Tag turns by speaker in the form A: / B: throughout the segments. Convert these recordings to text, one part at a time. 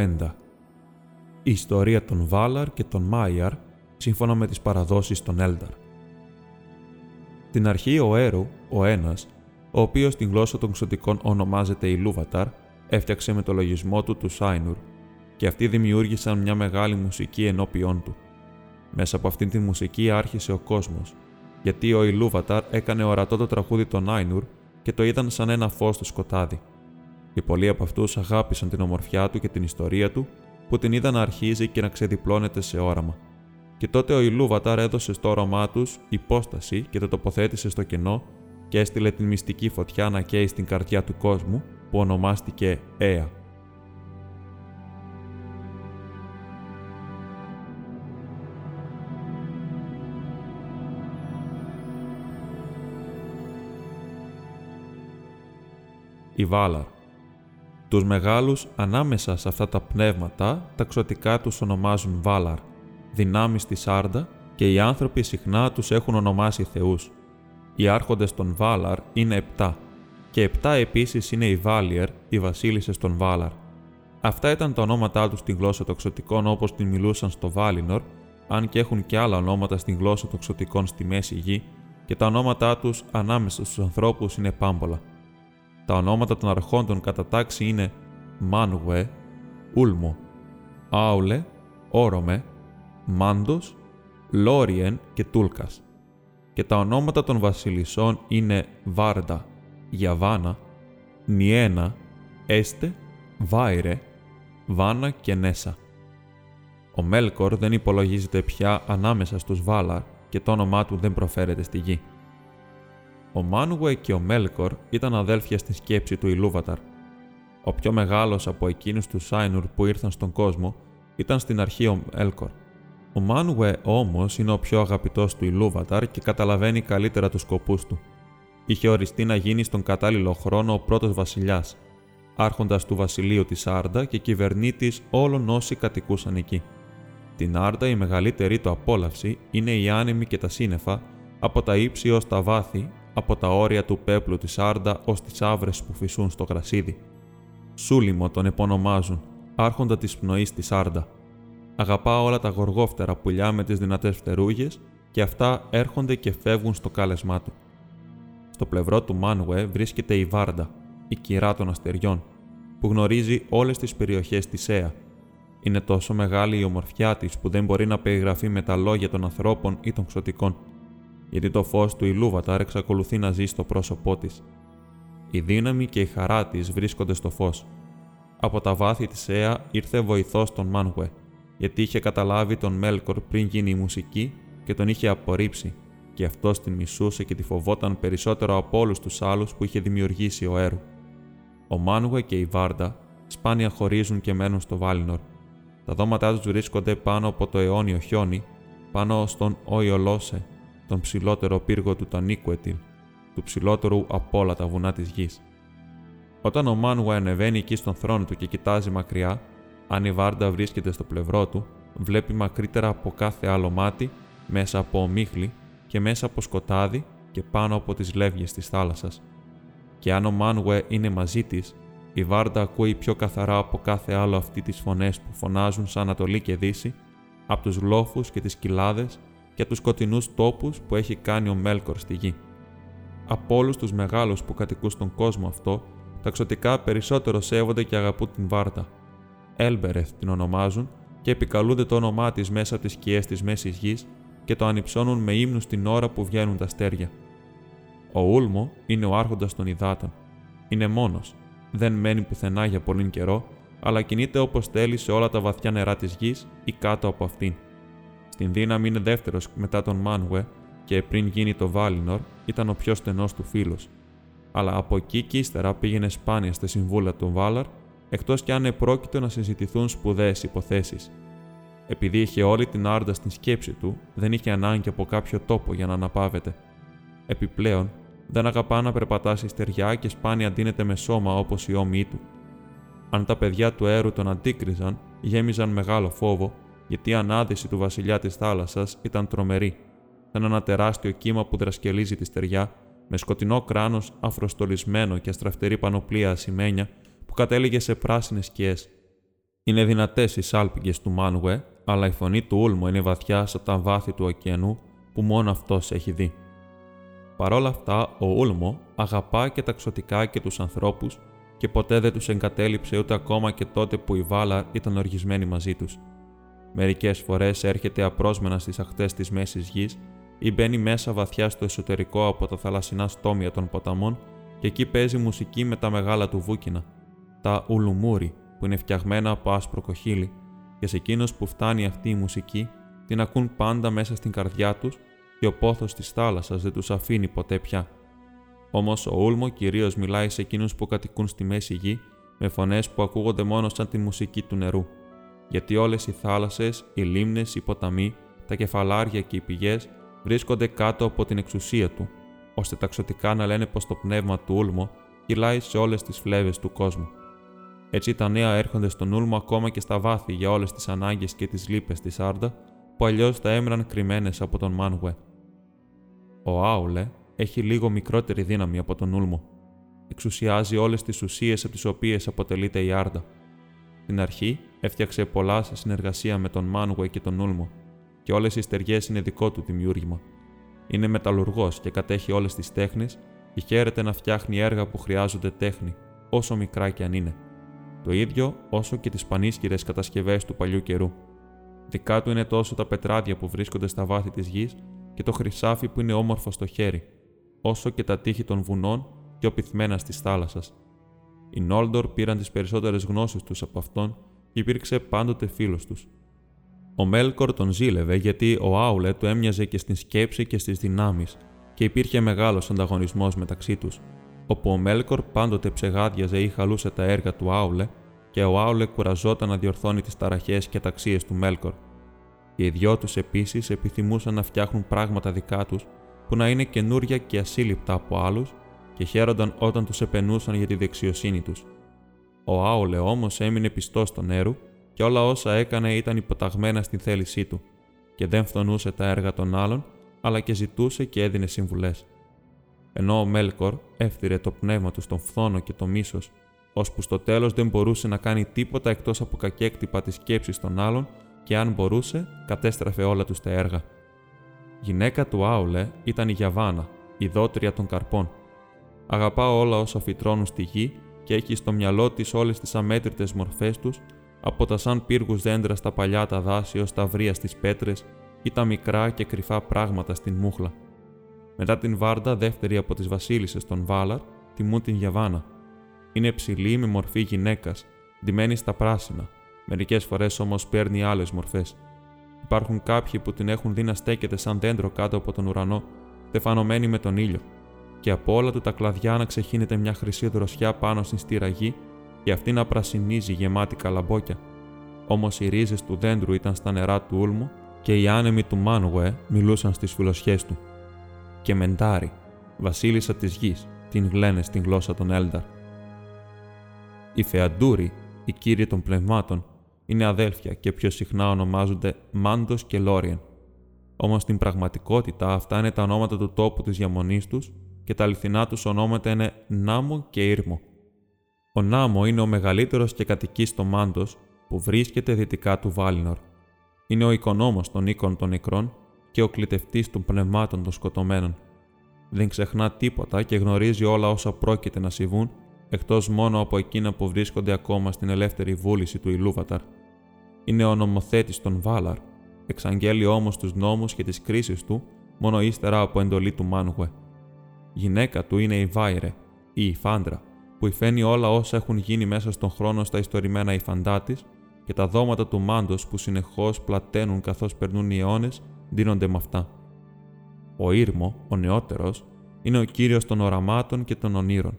A: Βαλακουέντα. Η ιστορία των Βάλαρ και των Μάιαρ σύμφωνα με τις παραδόσεις των Έλνταρ. Την αρχή ο Έρου, ο ένας, ο οποίος στην γλώσσα των ξωτικών ονομάζεται Ηλούβαταρ, έφτιαξε με το λογισμό του του Σάινουρ και αυτοί δημιούργησαν μια μεγάλη μουσική ενώπιόν του. Μέσα από αυτήν τη μουσική άρχισε ο κόσμος, γιατί ο Ηλούβαταρ έκανε ορατό το τραγούδι των Άινουρ και το είδαν σαν ένα φως στο σκοτάδι. Οι πολλοί από αυτούς αγάπησαν την ομορφιά του και την ιστορία του, που την είδαν να αρχίζει και να ξεδιπλώνεται σε όραμα. Και τότε ο Ηλούβαταρ έδωσε στο όραμά τους υπόσταση και το τοποθέτησε στο κενό και έστειλε την μυστική φωτιά να καίει στην καρδιά του κόσμου, που ονομάστηκε Αία. Η Βάλαρ τους μεγάλους ανάμεσα σε αυτά τα πνεύματα τα ξωτικά τους ονομάζουν Βάλαρ, δυνάμεις της Άρντα και οι άνθρωποι συχνά τους έχουν ονομάσει θεούς. Οι άρχοντες των Βάλαρ είναι επτά και επτά επίσης είναι οι Βάλιερ, οι βασίλισσες των Βάλαρ. Αυτά ήταν τα ονόματά τους στην γλώσσα των ξωτικών όπως την μιλούσαν στο Βάλινορ, αν και έχουν και άλλα ονόματα στην γλώσσα των ξωτικών στη Μέση Γη και τα ονόματά τους ανάμεσα στους ανθρώπους είναι πάμπολα. Τα ονόματα των αρχόντων κατά τάξη είναι Μάνουε, Ούλμο, Άουλε, Όρομε, Μάντος, Λόριεν και Τούλκας. Και τα ονόματα των βασιλισσών είναι Βάρντα, Γιαβάνα, Νιένα, Έστε, Βάιρε, Βάνα και Νέσα. Ο Μέλκορ δεν υπολογίζεται πια ανάμεσα στους Βάλαρ και το όνομά του δεν προφέρεται στη γη. Ο Μάνουε και ο Μέλκορ ήταν αδέλφια στη σκέψη του Ηλούβαταρ. Ο πιο μεγάλος από εκείνους τους Σάινουρ που ήρθαν στον κόσμο ήταν στην αρχή ο Μέλκορ. Ο Μάνουε όμως είναι ο πιο αγαπητός του Ηλούβαταρ και καταλαβαίνει καλύτερα τους σκοπούς του. Είχε οριστεί να γίνει στον κατάλληλο χρόνο ο πρώτος βασιλιάς, άρχοντας του βασιλείου της Άρντα και κυβερνήτης όλων όσοι κατοικούσαν εκεί. Την Άρντα η μεγαλύτερη του απόλαυση είναι οι άνεμοι και τα σύννεφα, από τα ύψη ως τα βάθη, από τα όρια του πέπλου της Άρντα ως τις άβρες που φυσούν στο γρασίδι. Σούλιμο τον επωνομάζουν, άρχοντα της πνοής της Άρντα. Αγαπά όλα τα γοργόφτερα πουλιά με τις δυνατές φτερούγες και αυτά έρχονται και φεύγουν στο κάλεσμά του. Στο πλευρό του Μάνουε βρίσκεται η Βάρντα, η κυρά των αστεριών, που γνωρίζει όλες τις περιοχές της Αία. Είναι τόσο μεγάλη η ομορφιά της που δεν μπορεί να περιγραφεί με τα λόγια των ανθρώπων ή των ξωτικών γιατί το φως του Ηλούβαταρ εξακολουθεί να ζει στο πρόσωπό της. Η δύναμη και η χαρά της βρίσκονται στο φως. Από τα βάθη της Αία ήρθε βοηθός των Μάνουε, γιατί είχε καταλάβει τον Μέλκορ πριν γίνει η μουσική και τον είχε απορρίψει, και αυτός την μισούσε και τη φοβόταν περισσότερο από όλους τους άλλους που είχε δημιουργήσει ο Έρου. Ο Μάνουε και η Βάρντα σπάνια χωρίζουν και μένουν στο Βάλινορ. Τα δώματά τους βρίσκονται πάνω από το αιώνιο χιόνι, πάνω στον Όιολόσε τον ψηλότερο πύργο του Τανίκουετιλ, του ψηλότερου από όλα τα βουνά της γης. Όταν ο Μάνουα ανεβαίνει εκεί στον θρόνο του και κοιτάζει μακριά, αν η Βάρντα βρίσκεται στο πλευρό του, βλέπει μακρύτερα από κάθε άλλο μάτι, μέσα από ομίχλη και μέσα από σκοτάδι και πάνω από τις λεύγες της θάλασσας. Και αν ο Μάνουε είναι μαζί της, η Βάρντα ακούει πιο καθαρά από κάθε άλλο αυτή τις φωνές που φωνάζουν σαν Ανατολή και Δύση, από τους λόφους και τις κοιλάδες για τους σκοτεινούς τόπους που έχει κάνει ο Μέλκορ στη γη. Από όλους τους μεγάλους που κατοικούν στον κόσμο αυτό, τα ξωτικά περισσότερο σέβονται και αγαπούν την Βάρτα. Έλμπερεθ την ονομάζουν και επικαλούνται το όνομά της μέσα από τις σκιές της μέσης γης και το ανυψώνουν με ύμνους την ώρα που βγαίνουν τα αστέρια. Ο Ούλμο είναι ο άρχοντας των υδάτων. Είναι μόνος. Δεν μένει πουθενά για πολύ καιρό, αλλά κινείται όπως θέλει σε όλα τα βαθιά νερά της γης ή κάτω από αυτήν. Στην δύναμη είναι δεύτερος μετά τον Μάνουε και πριν γίνει το Βάλινορ ήταν ο πιο στενός του φίλος. Αλλά από εκεί και ύστερα πήγαινε σπάνια στη συμβούλα του Βάλαρ εκτός κι αν επρόκειτο να συζητηθούν σπουδαίες υποθέσεις. Επειδή είχε όλη την άρντα στην σκέψη του, δεν είχε ανάγκη από κάποιο τόπο για να αναπαύεται. Επιπλέον, δεν αγαπά να περπατά στη στεριά και σπάνια αντίνεται με σώμα όπως οι όμοιοι του. Αν τα παιδιά του έρου τον αντίκριζαν, γέμιζαν μεγάλο φόβο, γιατί η ανάδυση του βασιλιά της θάλασσας ήταν τρομερή, σαν ένα τεράστιο κύμα που δρασκελίζει τη στεριά, με σκοτεινό κράνος αφροστολισμένο και αστραφτερή πανοπλία ασημένια που κατέληγε σε πράσινες σκιές. Είναι δυνατές οι σάλπιγγες του Μάνουε, αλλά η φωνή του Ούλμο είναι βαθιά στα τα βάθη του ωκεανού που μόνο αυτός έχει δει. Παρ' όλα αυτά, ο Ούλμο αγαπά και τα ξωτικά και τους ανθρώπους και ποτέ δεν τους εγκατέλειψε ούτε ακόμα και τότε που η Βάλαρ ήταν οργισμένη μαζί τους. Μερικές φορές έρχεται απρόσμενα στις αχτέ της μέσης γης ή μπαίνει μέσα βαθιά στο εσωτερικό από τα θαλασσινά στόμια των ποταμών και εκεί παίζει μουσική με τα μεγάλα του βούκινα, τα ουλουμούρι που είναι φτιαγμένα από άσπρο κοχύλι και σε εκείνους που φτάνει αυτή η μουσική την ακούν πάντα μέσα στην καρδιά τους και ο πόθος της θάλασσας δεν τους αφήνει ποτέ πια. Όμως ο Ούλμο κυρίως μιλάει σε εκείνους που κατοικούν στη μέση γη με φωνές που ακούγονται μόνο σαν τη μουσική του νερού. Γιατί όλες οι θάλασσες, οι λίμνες, οι ποταμοί, τα κεφαλάρια και οι πηγές βρίσκονται κάτω από την εξουσία του, ώστε τα ξωτικά να λένε πως το πνεύμα του Ούλμο κυλάει σε όλες τις φλέβες του κόσμου. Έτσι τα νέα έρχονται στον Ούλμο ακόμα και στα βάθη για όλες τις ανάγκες και τις λύπες της Άρντα, που αλλιώς θα έμεναν κρυμμένες από τον Μάνουε. Ο Άουλε έχει λίγο μικρότερη δύναμη από τον Ούλμο. Εξουσιάζει όλες τις ουσίες από τις οποίες αποτελείται η Άρντα. Στην αρχή έφτιαξε πολλά σε συνεργασία με τον Μάνουε και τον Ούλμο, και όλες οι στεριές είναι δικό του δημιούργημα. Είναι μεταλλουργός και κατέχει όλες τις τέχνες και χαίρεται να φτιάχνει έργα που χρειάζονται τέχνη, όσο μικρά κι αν είναι. Το ίδιο όσο και τις πανίσχυρες κατασκευές του παλιού καιρού. Δικά του είναι τόσο τα πετράδια που βρίσκονται στα βάθη της γης και το χρυσάφι που είναι όμορφο στο χέρι, όσο και τα τείχη των βουνών και ο πυθμένα τη θάλασσας. Οι Νόλντορ πήραν τις περισσότερες γνώσεις τους από αυτόν και υπήρξε πάντοτε φίλος τους. Ο Μέλκορ τον ζήλευε γιατί ο Άουλε του έμοιαζε και στην σκέψη και στις δυνάμεις και υπήρχε μεγάλος ανταγωνισμός μεταξύ τους, όπου ο Μέλκορ πάντοτε ψεγάδιαζε ή χαλούσε τα έργα του Άουλε και ο Άουλε κουραζόταν να διορθώνει τις ταραχές και ταξίες του Μέλκορ. Και οι δυο τους επίσης επιθυμούσαν να φτιάχνουν πράγματα δικά τους που να είναι καινούρια και ασύλληπτα από άλλους και χαίρονταν όταν τους επενούσαν για τη δεξιοσύνη τους. Ο Άουλε όμως έμεινε πιστός στον Έρου και όλα όσα έκανε ήταν υποταγμένα στην θέλησή του και δεν φθονούσε τα έργα των άλλων, αλλά και ζητούσε και έδινε συμβουλές. Ενώ ο Μέλκορ έφτυρε το πνεύμα του στον φθόνο και το μίσος, ώσπου στο τέλος δεν μπορούσε να κάνει τίποτα εκτός από κακέκτυπα της σκέψης των άλλων και αν μπορούσε, κατέστραφε όλα τους τα έργα. Γυναίκα του Άουλε ήταν η Γιαβάνα, η δότρια των καρπών. Αγαπά όλα όσα φυτρώνουν στη γη και έχει στο μυαλό της όλες τις αμέτρητες μορφές τους από τα σαν πύργους δέντρα στα παλιά τα δάση ως τα βρία στις πέτρες ή τα μικρά και κρυφά πράγματα στην μούχλα. Μετά την Βάρντα, δεύτερη από τις βασίλισσες των Βάλαρ, τιμούν την Γιαβάνα. Είναι ψηλή με μορφή γυναίκας, ντυμένη στα πράσινα, μερικές φορές όμως παίρνει άλλες μορφές. Υπάρχουν κάποιοι που την έχουν δει να στέκεται σαν δέντρο κάτω από τον ουρανό, στεφανωμένη με τον ήλιο, και από όλα του τα κλαδιά να ξεχύνεται μια χρυσή δροσιά πάνω στην στήραγή και αυτή να πρασινίζει γεμάτη καλαμπόκια. Όμως οι ρίζες του δέντρου ήταν στα νερά του ούλμου και οι άνεμοι του Μάνουε μιλούσαν στις φιλοσιέ του. Και Μεντάρι, βασίλισσα της γης, την γλένε στην γλώσσα των Έλνταρ. Οι Θεαντούροι, οι κύριοι των πνευμάτων, είναι αδέλφια και πιο συχνά ονομάζονται Μάντος και Λόριεν. Όμως στην πραγματικότητα αυτά είναι τα ονόματα του τόπου της διαμονής τους και τα αληθινά τους ονόματα είναι Νάμο και Ήρμο. Ο Νάμο είναι ο μεγαλύτερος και κατοικεί στο Μάντος που βρίσκεται δυτικά του Βάλινορ. Είναι ο οικονόμος των οίκων των νεκρών και ο κλητευτής των πνευμάτων των σκοτωμένων. Δεν ξεχνά τίποτα και γνωρίζει όλα όσα πρόκειται να συμβούν, εκτός μόνο από εκείνα που βρίσκονται ακόμα στην ελεύθερη βούληση του Ιλούβαταρ. Είναι ο νομοθέτης των Βάλαρ, εξαγγέλει όμως τους νόμους και τις κρίσεις του μόνο ύστερα από εντολή του Μάνουε. Γυναίκα του είναι η Βάιρε, ή η Φάντρα, που υφαίνει όλα όσα έχουν γίνει μέσα στον χρόνο στα ιστορημένα υφαντά της και τα δώματα του μάντος που συνεχώς πλαταίνουν καθώς περνούν οι αιώνες, δίνονται με αυτά. Ο Ήρμο, ο νεότερος, είναι ο κύριος των οραμάτων και των ονείρων.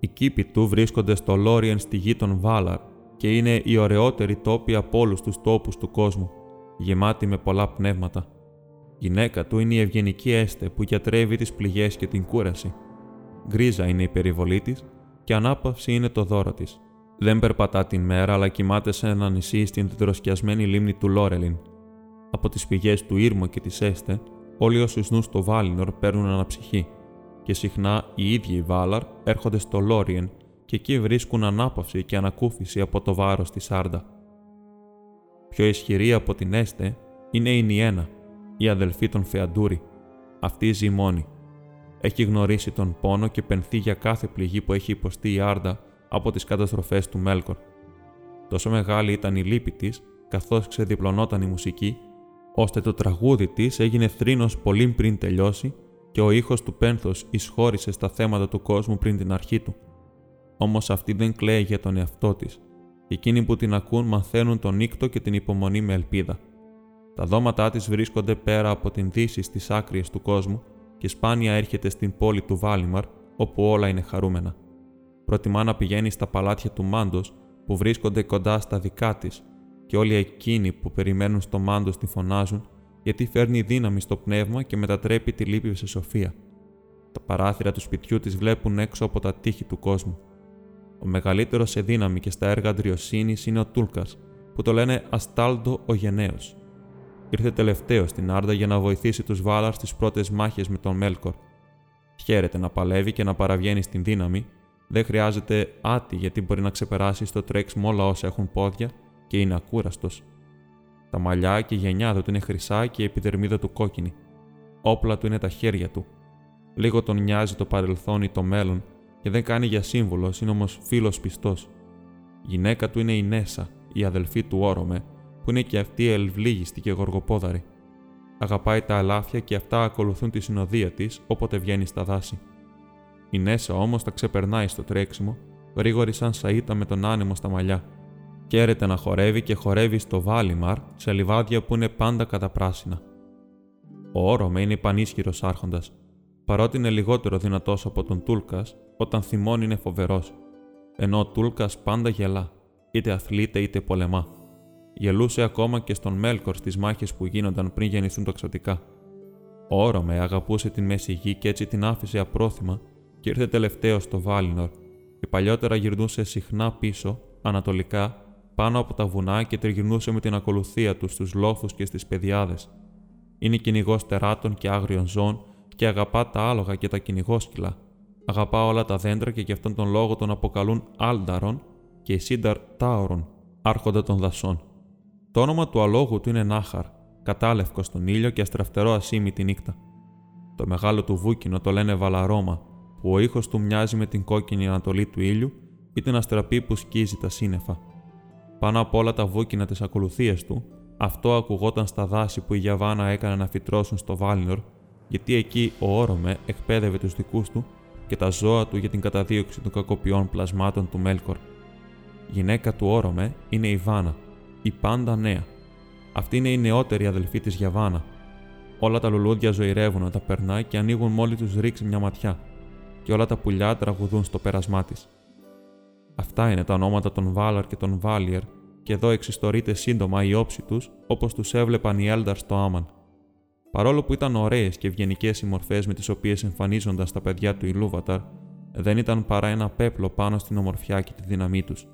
A: Οι κήποι του βρίσκονται στο Λόριεν στη γη των Βάλαρ και είναι οι ωραιότεροι τόποι από όλους τους τόπους του κόσμου, γεμάτοι με πολλά πνεύματα. Γυναίκα του είναι η ευγενική έστε που γιατρεύει τις πληγές και την κούραση. Γκρίζα είναι η περιβολή της και ανάπαυση είναι το δώρο της. Δεν περπατά την μέρα, αλλά κοιμάται σε ένα νησί στην τετροσκιασμένη λίμνη του Λόρελιν. Από τις πηγέ του Ήρμο και της Έστε, όλοι όσοι ζουν στο Βάλινορ παίρνουν αναψυχή, και συχνά οι ίδιοι οι Βάλαρ έρχονται στο Λόριεν και εκεί βρίσκουν ανάπαυση και ανακούφιση από το βάρος της Σάρντα. Πιο ισχυρή από την Έστε είναι η Νιένα, η αδελφή των Φεαντούρη. Αυτή ζει μόνη. Έχει γνωρίσει τον πόνο και πενθεί για κάθε πληγή που έχει υποστεί η Άρντα από τις καταστροφές του Μέλκορ. Τόσο μεγάλη ήταν η λύπη της, καθώς ξεδιπλωνόταν η μουσική, ώστε το τραγούδι της έγινε θρήνος πολύ πριν τελειώσει και ο ήχος του πένθος εισχώρησε στα θέματα του κόσμου πριν την αρχή του. Όμως αυτή δεν κλαίει για τον εαυτό της. Εκείνοι που την ακούν μαθαίνουν τον νύκτο και την υπομονή με ελπίδα. Τα δώματά της βρίσκονται πέρα από την δύση στις άκριες του κόσμου και σπάνια έρχεται στην πόλη του Βάλιμαρ, όπου όλα είναι χαρούμενα. Προτιμά να πηγαίνει στα παλάτια του Μάντος που βρίσκονται κοντά στα δικά της, και όλοι εκείνοι που περιμένουν στο Μάντο τη φωνάζουν, γιατί φέρνει δύναμη στο πνεύμα και μετατρέπει τη λύπη σε σοφία. Τα παράθυρα του σπιτιού της βλέπουν έξω από τα τείχη του κόσμου. Ο μεγαλύτερος σε δύναμη και στα έργα αντριοσύνη είναι ο Τούλκας, που το λένε Αστάλντο ο Γενναίος. Ήρθε τελευταίο στην Άρντα για να βοηθήσει τους Βάλαρς στι πρώτες μάχες με τον Μέλκορ. Χαίρεται να παλεύει και να παραβγαίνει στην δύναμη, δεν χρειάζεται άτι γιατί μπορεί να ξεπεράσει στο τρέξιμο όλα όσα έχουν πόδια και είναι ακούραστος. Τα μαλλιά και η γενιάδα του είναι χρυσά και η επιδερμίδα του κόκκινη. Όπλα του είναι τα χέρια του. Λίγο τον νοιάζει το παρελθόν ή το μέλλον και δεν κάνει για σύμβολο, είναι όμως φίλος πιστός. Γυναίκα του είναι η Νέσα, η αδελφή του Όρομε, που είναι και αυτή ελβλίγιστη και γοργοπόδαρη. Αγαπάει τα αλάφια και αυτά ακολουθούν τη συνοδεία της όποτε βγαίνει στα δάση. Η Νέσα όμως τα ξεπερνάει στο τρέξιμο, γρήγορη σαν σαΐτα με τον άνεμο στα μαλλιά. Κέρεται να χορεύει και χορεύει στο Βάλιμαρ σε λιβάδια που είναι πάντα καταπράσινα. Ο Όρομε είναι πανίσχυρος άρχοντας. Παρότι είναι λιγότερο δυνατός από τον Τούλκας, όταν θυμώνει είναι φοβερός, ενώ ο Τούλκας πάντα γελά, είτε αθλείται είτε πολεμά. Γελούσε ακόμα και στον Μέλκορ στις μάχες που γίνονταν πριν γεννηθούν τοξωτικά. Ο Όρομε αγαπούσε την μέση γη και έτσι την άφησε απρόθυμα και ήρθε τελευταίος στο Βάλινορ, και παλιότερα γυρνούσε συχνά πίσω, ανατολικά, πάνω από τα βουνά και τριγυρνούσε με την ακολουθία τους στους λόφους και στις πεδιάδες. Είναι κυνηγός τεράτων και άγριων ζώων και αγαπά τα άλογα και τα κυνηγόσκυλα. Αγαπά όλα τα δέντρα και γι' αυτόν τον λόγο τον αποκαλούν Άλνταρον και Σίνταρ Τάωρον, άρχοντα των δασών. Το όνομα του αλόγου του είναι Νάχαρ, κατάλευκος στον ήλιο και αστραφτερό ασήμι τη νύχτα. Το μεγάλο του βούκινο το λένε Βαλαρώμα, που ο ήχος του μοιάζει με την κόκκινη ανατολή του ήλιου ή την αστραπή που σκίζει τα σύννεφα. Πάνω από όλα τα βούκινα της ακολουθίας του, αυτό ακουγόταν στα δάση που η Γιαβάνα έκανε να φυτρώσουν στο Βάλινορ, γιατί εκεί ο Όρομε εκπαίδευε τους δικούς του και τα ζώα του για την καταδίωξη των κακοποιών πλασμάτων του Μέλκορ. Γυναίκα του Όρομε είναι η Βάνα, η πάντα νέα. Αυτή είναι η νεότερη αδελφή της Γιαβάνα. Όλα τα λουλούδια ζωηρεύουν να τα περνάει και ανοίγουν μόλι τους ρίξει μια ματιά, και όλα τα πουλιά τραγουδούν στο πέρασμά της. Αυτά είναι τα ονόματα των Βάλαρ και των Βάλιερ, και εδώ εξιστορείται σύντομα η όψη τους όπως τους έβλεπαν οι Έλνταρ στο Άμαν. Παρόλο που ήταν ωραίες και ευγενικές οι μορφές με τις οποίες εμφανίζονταν στα παιδιά του Ιλούβαταρ, δεν ήταν παρά ένα πέπλο πάνω στην ομορφιά και τη δύναμή τους.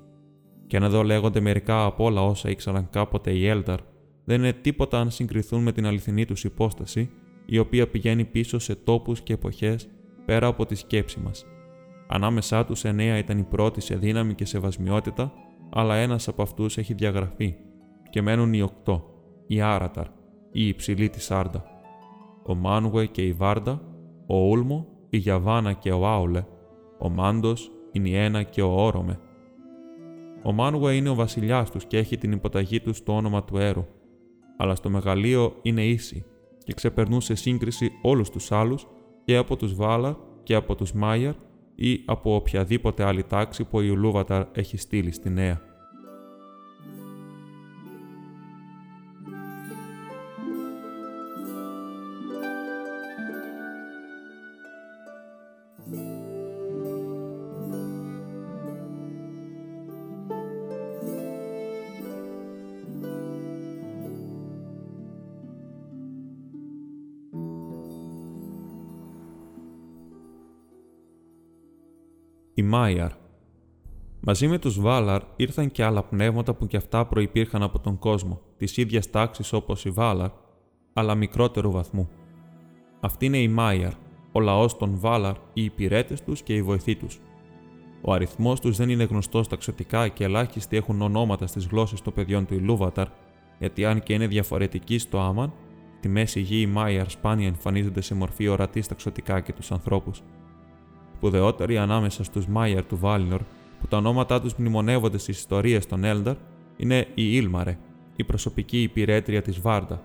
A: Και αν εδώ λέγονται μερικά από όλα όσα ήξεραν κάποτε οι Έλνταρ, δεν είναι τίποτα αν συγκριθούν με την αληθινή τους υπόσταση, η οποία πηγαίνει πίσω σε τόπους και εποχές πέρα από τη σκέψη μας. Ανάμεσά τους εννέα ήταν οι πρώτοι σε δύναμη και σε βασμιότητα, αλλά ένας από αυτούς έχει διαγραφεί, και μένουν οι οκτώ, η Άραταρ, η υψηλή της Άρντα, ο Μάνουε και η Βάρντα, ο Ούλμο, η Γιαβάνα και ο Άουλε, ο Μάντος, η Νιένα και ο Όρομε. Ο Μάνουε είναι ο βασιλιάς τους και έχει την υποταγή του στο όνομα του Έρου, αλλά στο μεγαλείο είναι ίση και ξεπερνούν σε σύγκριση όλους τους άλλους και από τους Βάλαρ και από τους Μάιαρ ή από οποιαδήποτε άλλη τάξη που ο Ιουλούβαταρ έχει στείλει στη Νέα. Μάιαρ. Μαζί με τους Βάλαρ ήρθαν και άλλα πνεύματα που κι αυτά προϋπήρχαν από τον κόσμο, της ίδιας τάξης όπως οι Βάλαρ, αλλά μικρότερου βαθμού. Αυτή είναι η Μάιαρ, ο λαός των Βάλαρ, οι υπηρέτες τους και οι βοηθοί τους. Ο αριθμός τους δεν είναι γνωστός ταξιωτικά και ελάχιστοι έχουν ονόματα στις γλώσσες των παιδιών του Ιλούβαταρ, γιατί αν και είναι διαφορετικοί στο Άμαν, τη μέση γη οι Μάιαρ σπάνια εμφανίζονται σε μορφή ορατή ταξιωτικά και τους ανθρώπους. Σπουδαιότεροι ανάμεσα στους Μάιαρ του Βάλινορ, που τα ονόματά τους μνημονεύονται στις ιστορίες των Έλνταρ, είναι η Ήλμαρε, η προσωπική υπηρέτρια της Βάρντα,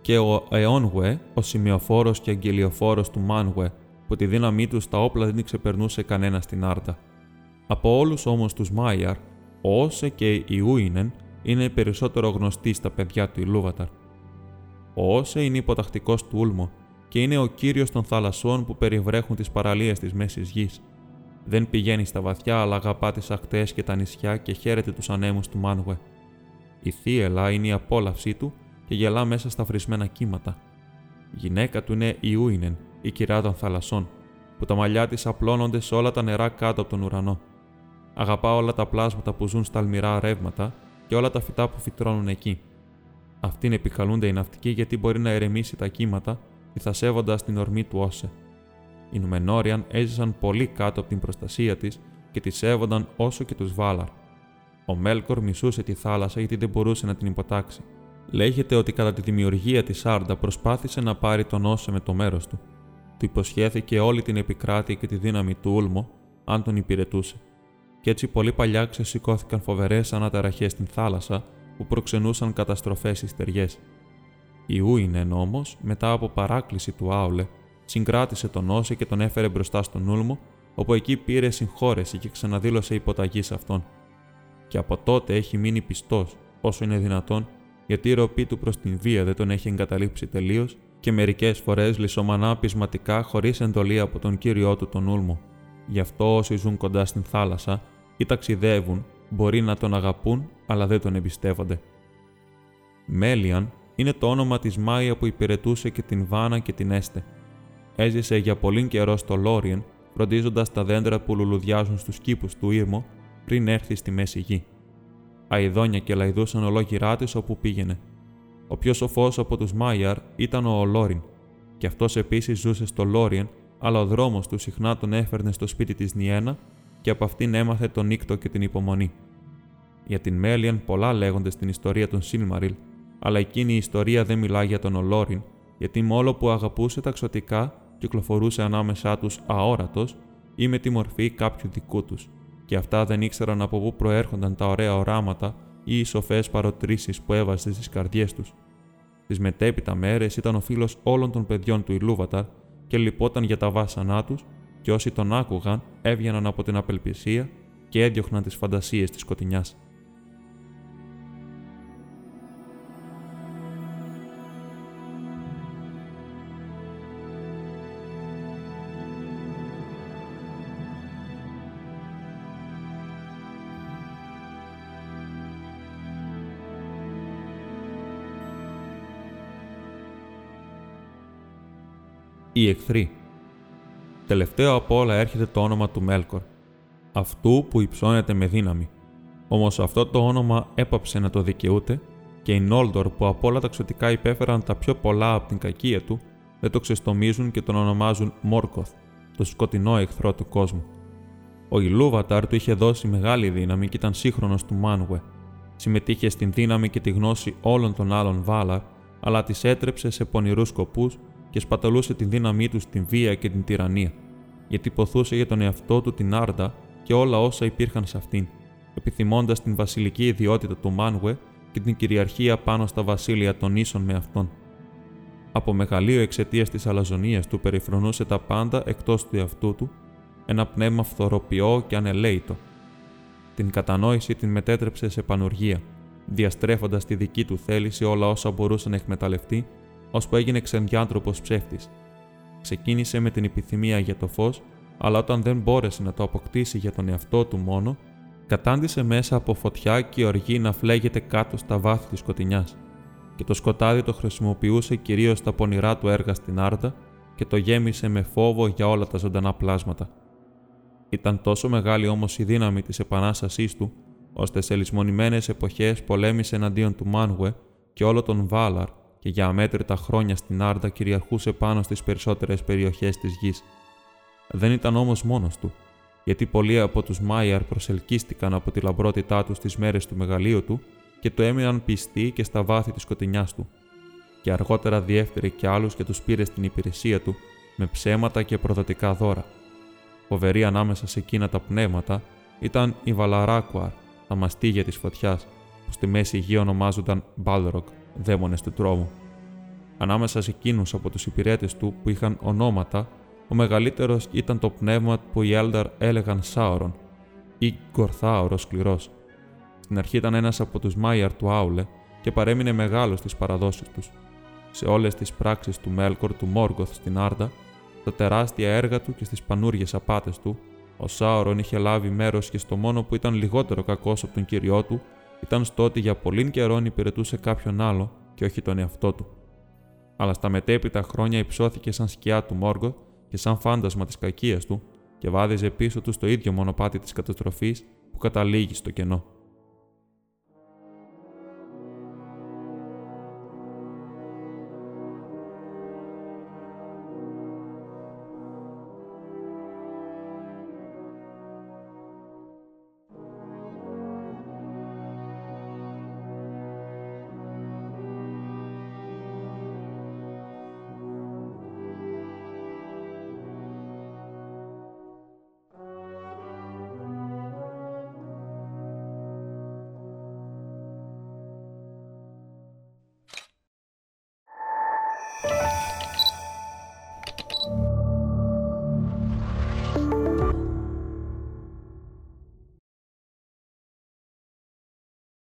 A: και ο Εόνγουε, ο σημειοφόρος και αγγελιοφόρος του Μάνγουε, που τη δύναμή τους στα όπλα δεν ξεπερνούσε κανένα στην Άρτα. Από όλους όμως τους Μάιαρ, ο Όσε και η Ούινεν είναι περισσότερο γνωστοί στα παιδιά του Ιλούβαταρ. Ο Όσε είναι υποτακτικός του Ούλμο και είναι ο κύριος των θαλασσών που περιβρέχουν τις παραλίες της μέσης γης. Δεν πηγαίνει στα βαθιά, αλλά αγαπά τις ακτές και τα νησιά και χαίρεται τους ανέμους του Μάνγουε. Η θύελα είναι η απόλαυσή του και γελά μέσα στα φρισμένα κύματα. Η γυναίκα του είναι η Ούινεν, η κυρά των θαλασσών, που τα μαλλιά της απλώνονται σε όλα τα νερά κάτω από τον ουρανό. Αγαπά όλα τα πλάσματα που ζουν στα αλμυρά ρεύματα και όλα τα φυτά που φυτρώνουν εκεί. Αυτήν επικαλούνται οι ναυτικοί γιατί μπορεί να ερεμήσει τα κύματα, σέβοντας την ορμή του Όσε. Οι Νουμενόριαν έζησαν πολύ κάτω από την προστασία της και τη σέβονταν όσο και τους Βάλαρ. Ο Μέλκορ μισούσε τη θάλασσα γιατί δεν μπορούσε να την υποτάξει. Λέγεται ότι κατά τη δημιουργία της Άρντα προσπάθησε να πάρει τον Όσε με το μέρος του. Του υποσχέθηκε όλη την επικράτεια και τη δύναμη του Ούλμο, αν τον υπηρετούσε. Και έτσι πολύ παλιά ξεσηκώθηκαν φοβερές αναταραχές στην θάλασσα που προξενούσαν καταστροφές στις ταιριές. Η Ούινεν όμω, μετά από παράκληση του Άουλε, συγκράτησε τον Όσε και τον έφερε μπροστά στον Ούλμο, όπου εκεί πήρε συγχώρεση και ξαναδήλωσε υποταγή σε αυτόν. Και από τότε έχει μείνει πιστός, όσο είναι δυνατόν, γιατί η ροπή του προς την βία δεν τον έχει εγκαταλείψει τελείως και μερικές φορές λισομανά πεισματικά χωρίς εντολή από τον κύριό του τον Ούλμο. Γι' αυτό όσοι ζουν κοντά στην θάλασσα ή ταξιδεύουν μπορεί να τον αγαπούν αλλά δεν τον εμπιστεύονται. Μέλιαν είναι το όνομα της Μάια που υπηρετούσε και την Βάνα και την Έστε. Έζησε για πολύ καιρό στο Λόριεν, φροντίζοντας τα δέντρα που λουλουδιάζουν στους κήπους του Ήρμο πριν έρθει στη μέση γη. Αιδόνια και λαϊδούσαν ολόγυρά της όπου πήγαινε. Ο πιο σοφός από τους Μάιαρ ήταν ο Ολόριν, και αυτός επίσης ζούσε στο Λόριεν, αλλά ο δρόμος του συχνά τον έφερνε στο σπίτι της Νιένα και από αυτήν έμαθε τον νύκτο και την υπομονή. Για την Μέλιαν πολλά λέγονται στην ιστορία των Σίλμαριλ, αλλά εκείνη η ιστορία δεν μιλά για τον Ολόριν, γιατί μόλο που αγαπούσε τα ξωτικά κυκλοφορούσε ανάμεσά τους αόρατος ή με τη μορφή κάποιου δικού τους, και αυτά δεν ήξεραν από πού προέρχονταν τα ωραία οράματα ή οι σοφές παροτρήσεις που έβαζε στις καρδιές τους. Τις μετέπειτα μέρες ήταν ο φίλος όλων των παιδιών του Ιλούβαταρ και λυπόταν για τα βάσανά τους, και όσοι τον άκουγαν έβγαιναν από την απελπισία και έδιωχναν τις φαντασίες της σκοτεινιάς. Οι εχθροί. Τελευταίο από όλα έρχεται το όνομα του Μέλκορ, αυτού που υψώνεται με δύναμη. Όμως αυτό το όνομα έπαψε να το δικαιούται και οι Νόλντορ που από όλα τα ξωτικά υπέφεραν τα πιο πολλά από την κακία του, δεν το ξεστομίζουν και τον ονομάζουν Μόρκοθ, το σκοτεινό εχθρό του κόσμου. Ο Ιλούβαταρ του είχε δώσει μεγάλη δύναμη και ήταν σύγχρονος του Μάνουε. Συμμετείχε στην δύναμη και τη γνώση όλων των άλλων Βάλαρ, αλλά τις έτρεψε σε πονηρούς σκοπούς και σπαταλούσε τη δύναμή του στην βία και την τυραννία, γιατί ποθούσε για τον εαυτό του την Άρντα και όλα όσα υπήρχαν σε αυτήν, επιθυμώντας την βασιλική ιδιότητα του Μάνουε και την κυριαρχία πάνω στα βασίλεια των ίσων με αυτόν. Από μεγαλείο εξαιτίας της αλαζονίας του περιφρονούσε τα πάντα εκτός του εαυτού του, ένα πνεύμα φθοροποιό και ανελαίητο. Την κατανόηση την μετέτρεψε σε πανουργία, διαστρέφοντας τη δική του θέληση όλα όσα μπορούσε να εκμεταλλευτεί ώσπου έγινε ξενδιάντροπος ψεύτης. Ξεκίνησε με την επιθυμία για το φως, αλλά όταν δεν μπόρεσε να το αποκτήσει για τον εαυτό του μόνο, κατάντησε μέσα από φωτιά και οργή να φλέγεται κάτω στα βάθη της σκοτεινιάς και το σκοτάδι το χρησιμοποιούσε κυρίως στα πονηρά του έργα στην Άρτα και το γέμισε με φόβο για όλα τα ζωντανά πλάσματα. Ήταν τόσο μεγάλη όμως η δύναμη της επανάστασής του, ώστε σε λησμονημένες εποχές πολέμησε εναντίον του Μάνουε και όλο τον Βάλαρ και για αμέτρητα χρόνια στην Άρντα κυριαρχούσε πάνω στις περισσότερες περιοχές της γης. Δεν ήταν όμως μόνος του, γιατί πολλοί από τους Μάιαρ προσελκύστηκαν από τη λαμπρότητά τους στις μέρες του μεγαλείου του και του έμειναν πιστοί και στα βάθη της σκοτεινιάς του. Και αργότερα διέφερε κι άλλους και τους πήρε στην υπηρεσία του με ψέματα και προδοτικά δώρα. Φοβερή ανάμεσα σε εκείνα τα πνεύματα ήταν η Βαλαράκουαρ, τα μαστίγια της φωτιάς, που στη μέση γη ονομάζονταν Μπάλροκ, δαίμονες του τρόμου. Ανάμεσα σε εκείνους από τους υπηρέτες του που είχαν ονόματα, ο μεγαλύτερος ήταν το πνεύμα που οι Έλνταρ έλεγαν Σάωρον ή Γκορθάωρο σκληρός. Στην αρχή ήταν ένας από τους Μάιαρ του Άουλε και παρέμεινε μεγάλος στις παραδόσεις τους. Σε όλες τις πράξεις του Μέλκορ του Μόργκοθ στην Άρντα, στα τεράστια έργα του και στις πανούριε απάτες του, ο Σάωρον είχε λάβει μέρος και στο μόνο που ήταν λιγότερο κακός από τον κύριό του ήταν στο ότι για πολλήν καιρόν υπηρετούσε κάποιον άλλο και όχι τον εαυτό του. Αλλά στα μετέπειτα χρόνια υψώθηκε σαν σκιά του Μόργκοθ και σαν φάντασμα της κακίας του και βάδιζε πίσω του στο ίδιο μονοπάτι της καταστροφής που καταλήγει στο κενό.